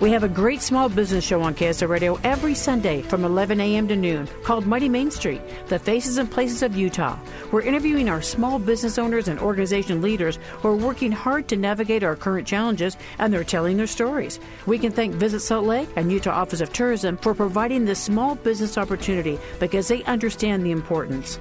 We have a great small business show on KSL Radio every Sunday from 11 a.m. to noon called Mighty Main Street, the faces and places of Utah. We're interviewing our small business owners and organization leaders who are working hard to navigate our current challenges and they're telling their stories. We can thank Visit Salt Lake and Utah Office of Tourism for providing this small business opportunity because they understand the importance.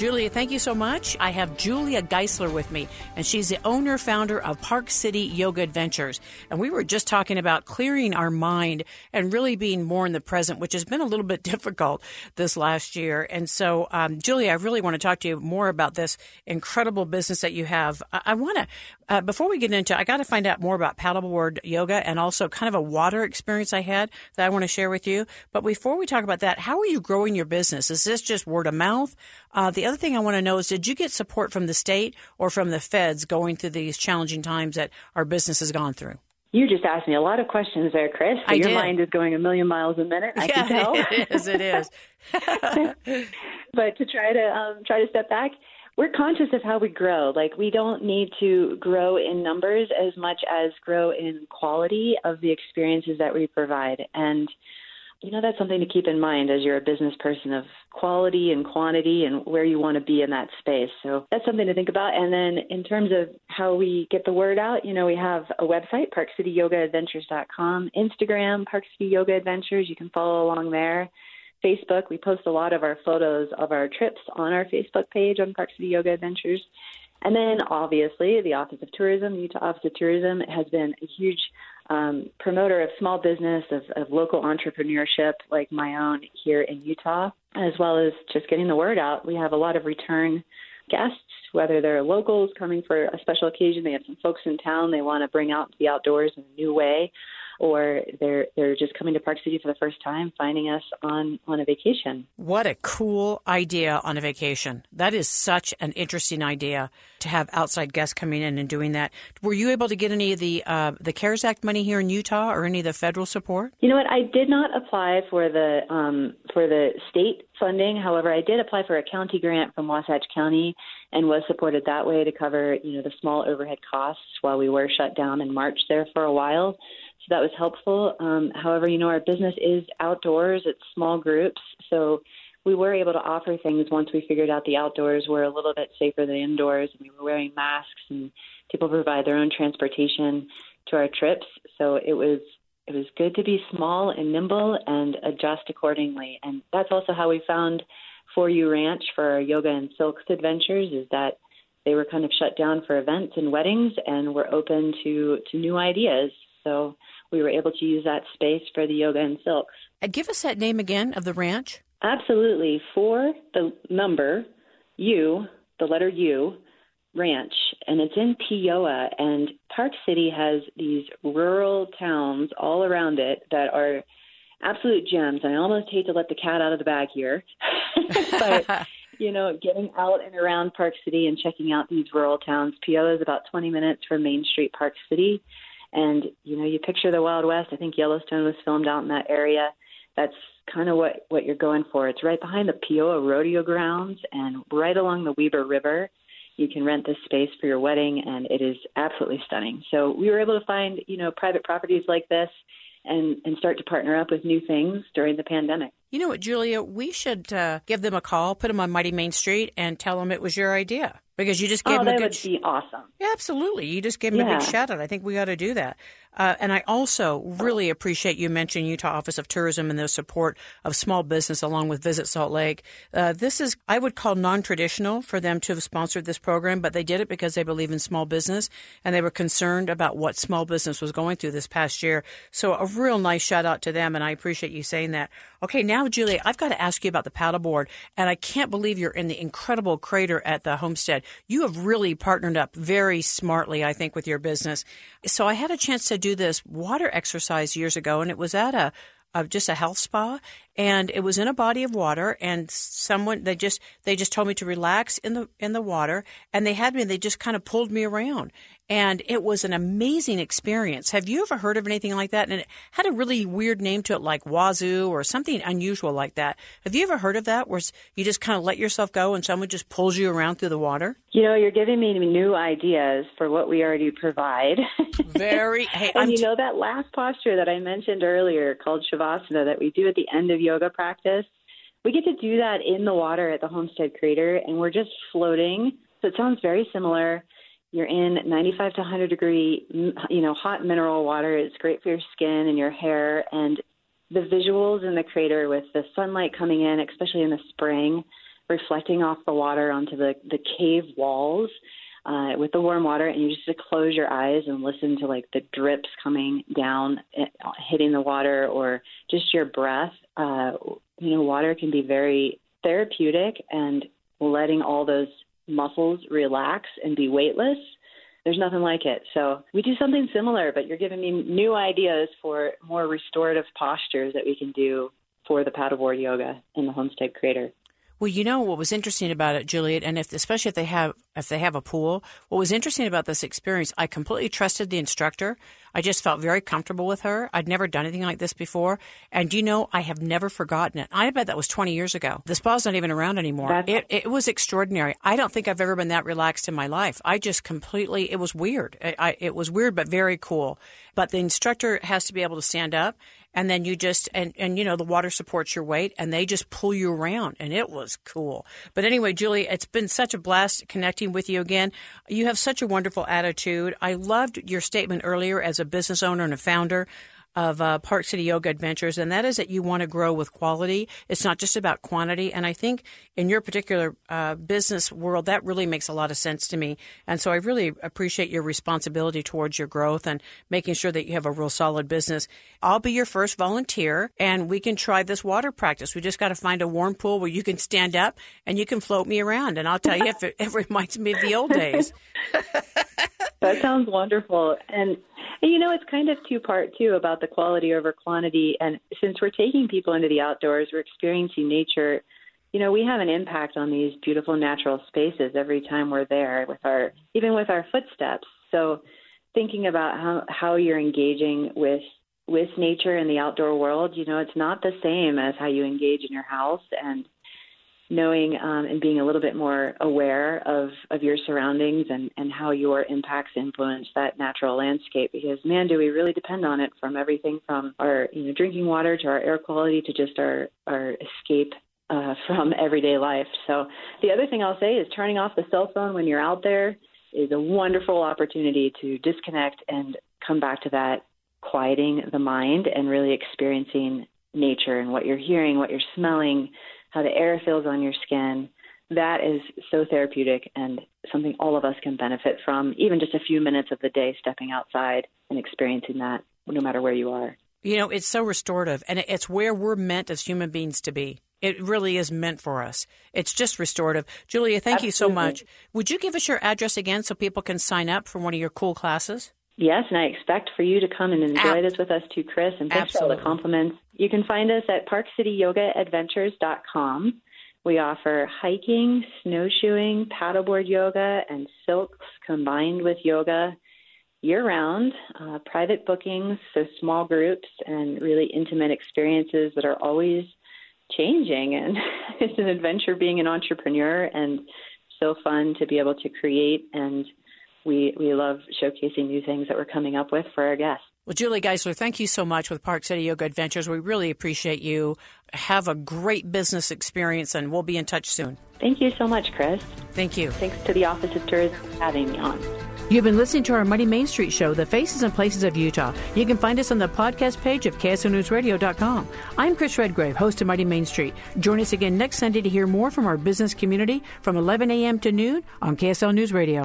Julia, thank you so much. I have Julia Geisler with me, and she's the owner founder of Park City Yoga Adventures. And we were just talking about clearing our mind and really being more in the present, which has been a little bit difficult this last year. And so, um, Julia, I really want to talk to you more about this incredible business that you have. I, I want to, uh, before we get into, I got to find out more about paddleboard yoga and also kind of a water experience I had that I want to share with you. But before we talk about that, how are you growing your business? Is this just word of mouth? Uh, the other thing I want to know is did you get support from the state or from the feds going through these challenging times that our business has gone through? You just asked me a lot of questions there, Chris. So your did. mind is going a million miles a minute. I yeah, can tell. it is. It is. but to try to um, try to step back, we're conscious of how we grow. Like we don't need to grow in numbers as much as grow in quality of the experiences that we provide. And you know that's something to keep in mind as you're a business person of quality and quantity and where you want to be in that space. So that's something to think about. And then in terms of how we get the word out, you know, we have a website, parkcityyogaadventures.com, Instagram, Park City Yoga Adventures. You can follow along there. Facebook, we post a lot of our photos of our trips on our Facebook page on Park City Yoga Adventures. And then obviously the Office of Tourism, Utah Office of Tourism has been a huge um, promoter of small business, of, of local entrepreneurship like my own here in Utah, as well as just getting the word out. We have a lot of return guests, whether they're locals coming for a special occasion, they have some folks in town they want to bring out the outdoors in a new way, or they're they're just coming to Park City for the first time, finding us on on a vacation. What a cool idea on a vacation. That is such an interesting idea to have outside guests coming in and doing that. Were you able to get any of the uh, the CARES Act money here in Utah or any of the federal support? You know what? I did not apply for the um, for the state funding. However, I did apply for a county grant from Wasatch County and was supported that way to cover you know the small overhead costs while we were shut down in March there for a while. So that was helpful. Um, however, you know our business is outdoors; it's small groups, so we were able to offer things once we figured out the outdoors were a little bit safer than indoors, and we were wearing masks, and people provide their own transportation to our trips. So it was it was good to be small and nimble and adjust accordingly. And that's also how we found For You Ranch for our yoga and silks adventures is that they were kind of shut down for events and weddings and were open to to new ideas. So we were able to use that space for the yoga and silks. Uh, give us that name again of the ranch. Absolutely. For the number U, the letter U, ranch, and it's in Peoa. And Park City has these rural towns all around it that are absolute gems. And I almost hate to let the cat out of the bag here, but you know, getting out and around Park City and checking out these rural towns. Peoa is about 20 minutes from Main Street, Park City. And, you know, you picture the Wild West. I think Yellowstone was filmed out in that area. That's kind of what, what you're going for. It's right behind the Peoa Rodeo Grounds and right along the Weber River. You can rent this space for your wedding, and it is absolutely stunning. So we were able to find, you know, private properties like this and, and start to partner up with new things during the pandemic. You know what, Julia? We should uh, give them a call, put them on Mighty Main Street, and tell them it was your idea because you just gave oh, them a good. would be awesome. Yeah, absolutely. You just gave them yeah. a big shout out. I think we got to do that. Uh, and I also really appreciate you mentioning Utah Office of Tourism and the support of small business along with Visit Salt Lake. Uh, this is, I would call non traditional for them to have sponsored this program, but they did it because they believe in small business and they were concerned about what small business was going through this past year. So a real nice shout out to them, and I appreciate you saying that. Okay, now, Julia, I've got to ask you about the paddleboard, and I can't believe you're in the incredible crater at the homestead. You have really partnered up very smartly, I think, with your business. So I had a chance to do this water exercise years ago, and it was at a of just a health spa and it was in a body of water and someone they just they just told me to relax in the in the water and they had me they just kind of pulled me around and it was an amazing experience. Have you ever heard of anything like that? And it had a really weird name to it, like Wazoo or something unusual like that. Have you ever heard of that, where you just kind of let yourself go and someone just pulls you around through the water? You know, you're giving me new ideas for what we already provide. Very. Hey, and I'm you know that last posture that I mentioned earlier, called Shavasana, that we do at the end of yoga practice. We get to do that in the water at the Homestead Crater, and we're just floating. So it sounds very similar you're in 95 to 100 degree, you know, hot mineral water. It's great for your skin and your hair. And the visuals in the crater with the sunlight coming in, especially in the spring, reflecting off the water onto the, the cave walls uh, with the warm water. And you just close your eyes and listen to like the drips coming down, eh, hitting the water, or just your breath. Uh, you know, water can be very therapeutic and letting all those muscles relax and be weightless, there's nothing like it. So we do something similar, but you're giving me new ideas for more restorative postures that we can do for the paddleboard yoga in the homestead crater. Well, you know what was interesting about it, Juliet, and if especially if they have if they have a pool, what was interesting about this experience, I completely trusted the instructor. I just felt very comfortable with her. I'd never done anything like this before, and you know, I have never forgotten it. I bet that was 20 years ago. The spa's not even around anymore. It, it, was extraordinary. I don't think I've ever been that relaxed in my life. I just completely. It was weird. I, I, it was weird, but very cool. But the instructor has to be able to stand up and then you just and and you know the water supports your weight and they just pull you around and it was cool. But anyway julie it's been such a blast connecting with you again. You have such a wonderful attitude. I loved your statement earlier as a business owner and a founder of uh, Park City Yoga Adventures, and that is that you want to grow with quality. It's not just about quantity. And I think in your particular uh, business world, that really makes a lot of sense to me. And so I really appreciate your responsibility towards your growth and making sure that you have a real solid business. I'll be your first volunteer, and we can try this water practice. We just got to find a warm pool where you can stand up and you can float me around. And I'll tell you if it, it reminds me of the old days. that sounds wonderful. And and you know, it's kind of two part too about the quality over quantity. And since we're taking people into the outdoors, we're experiencing nature. You know, we have an impact on these beautiful natural spaces every time we're there with our, even with our footsteps. So, thinking about how how you're engaging with with nature in the outdoor world, you know, it's not the same as how you engage in your house and knowing um, and being a little bit more aware of, of your surroundings and, and how your impacts influence that natural landscape because man do we really depend on it from everything from our you know drinking water to our air quality to just our our escape uh, from everyday life. So the other thing i'll say is turning off the cell phone when you're out there is a wonderful opportunity to disconnect and come back to that quieting the mind and really experiencing nature and what you're hearing what you're smelling how the air feels on your skin. That is so therapeutic and something all of us can benefit from, even just a few minutes of the day stepping outside and experiencing that, no matter where you are. You know, it's so restorative, and it's where we're meant as human beings to be. It really is meant for us. It's just restorative. Julia, thank Absolutely. you so much. Would you give us your address again so people can sign up for one of your cool classes? Yes, and I expect for you to come and enjoy Ab- this with us too, Chris. And thanks Absolutely. for all the compliments. You can find us at parkcityyogaadventures.com. We offer hiking, snowshoeing, paddleboard yoga, and silks combined with yoga year round. Uh, private bookings, so small groups, and really intimate experiences that are always changing. And it's an adventure being an entrepreneur and so fun to be able to create, and we we love showcasing new things that we're coming up with for our guests. Well, Julie Geisler, thank you so much with Park City Yoga Adventures. We really appreciate you. Have a great business experience, and we'll be in touch soon. Thank you so much, Chris. Thank you. Thanks to the Office of Tourism for having me on. You've been listening to our Mighty Main Street show, The Faces and Places of Utah. You can find us on the podcast page of KSLNewsRadio.com. I'm Chris Redgrave, host of Mighty Main Street. Join us again next Sunday to hear more from our business community from 11 a.m. to noon on KSL News Radio.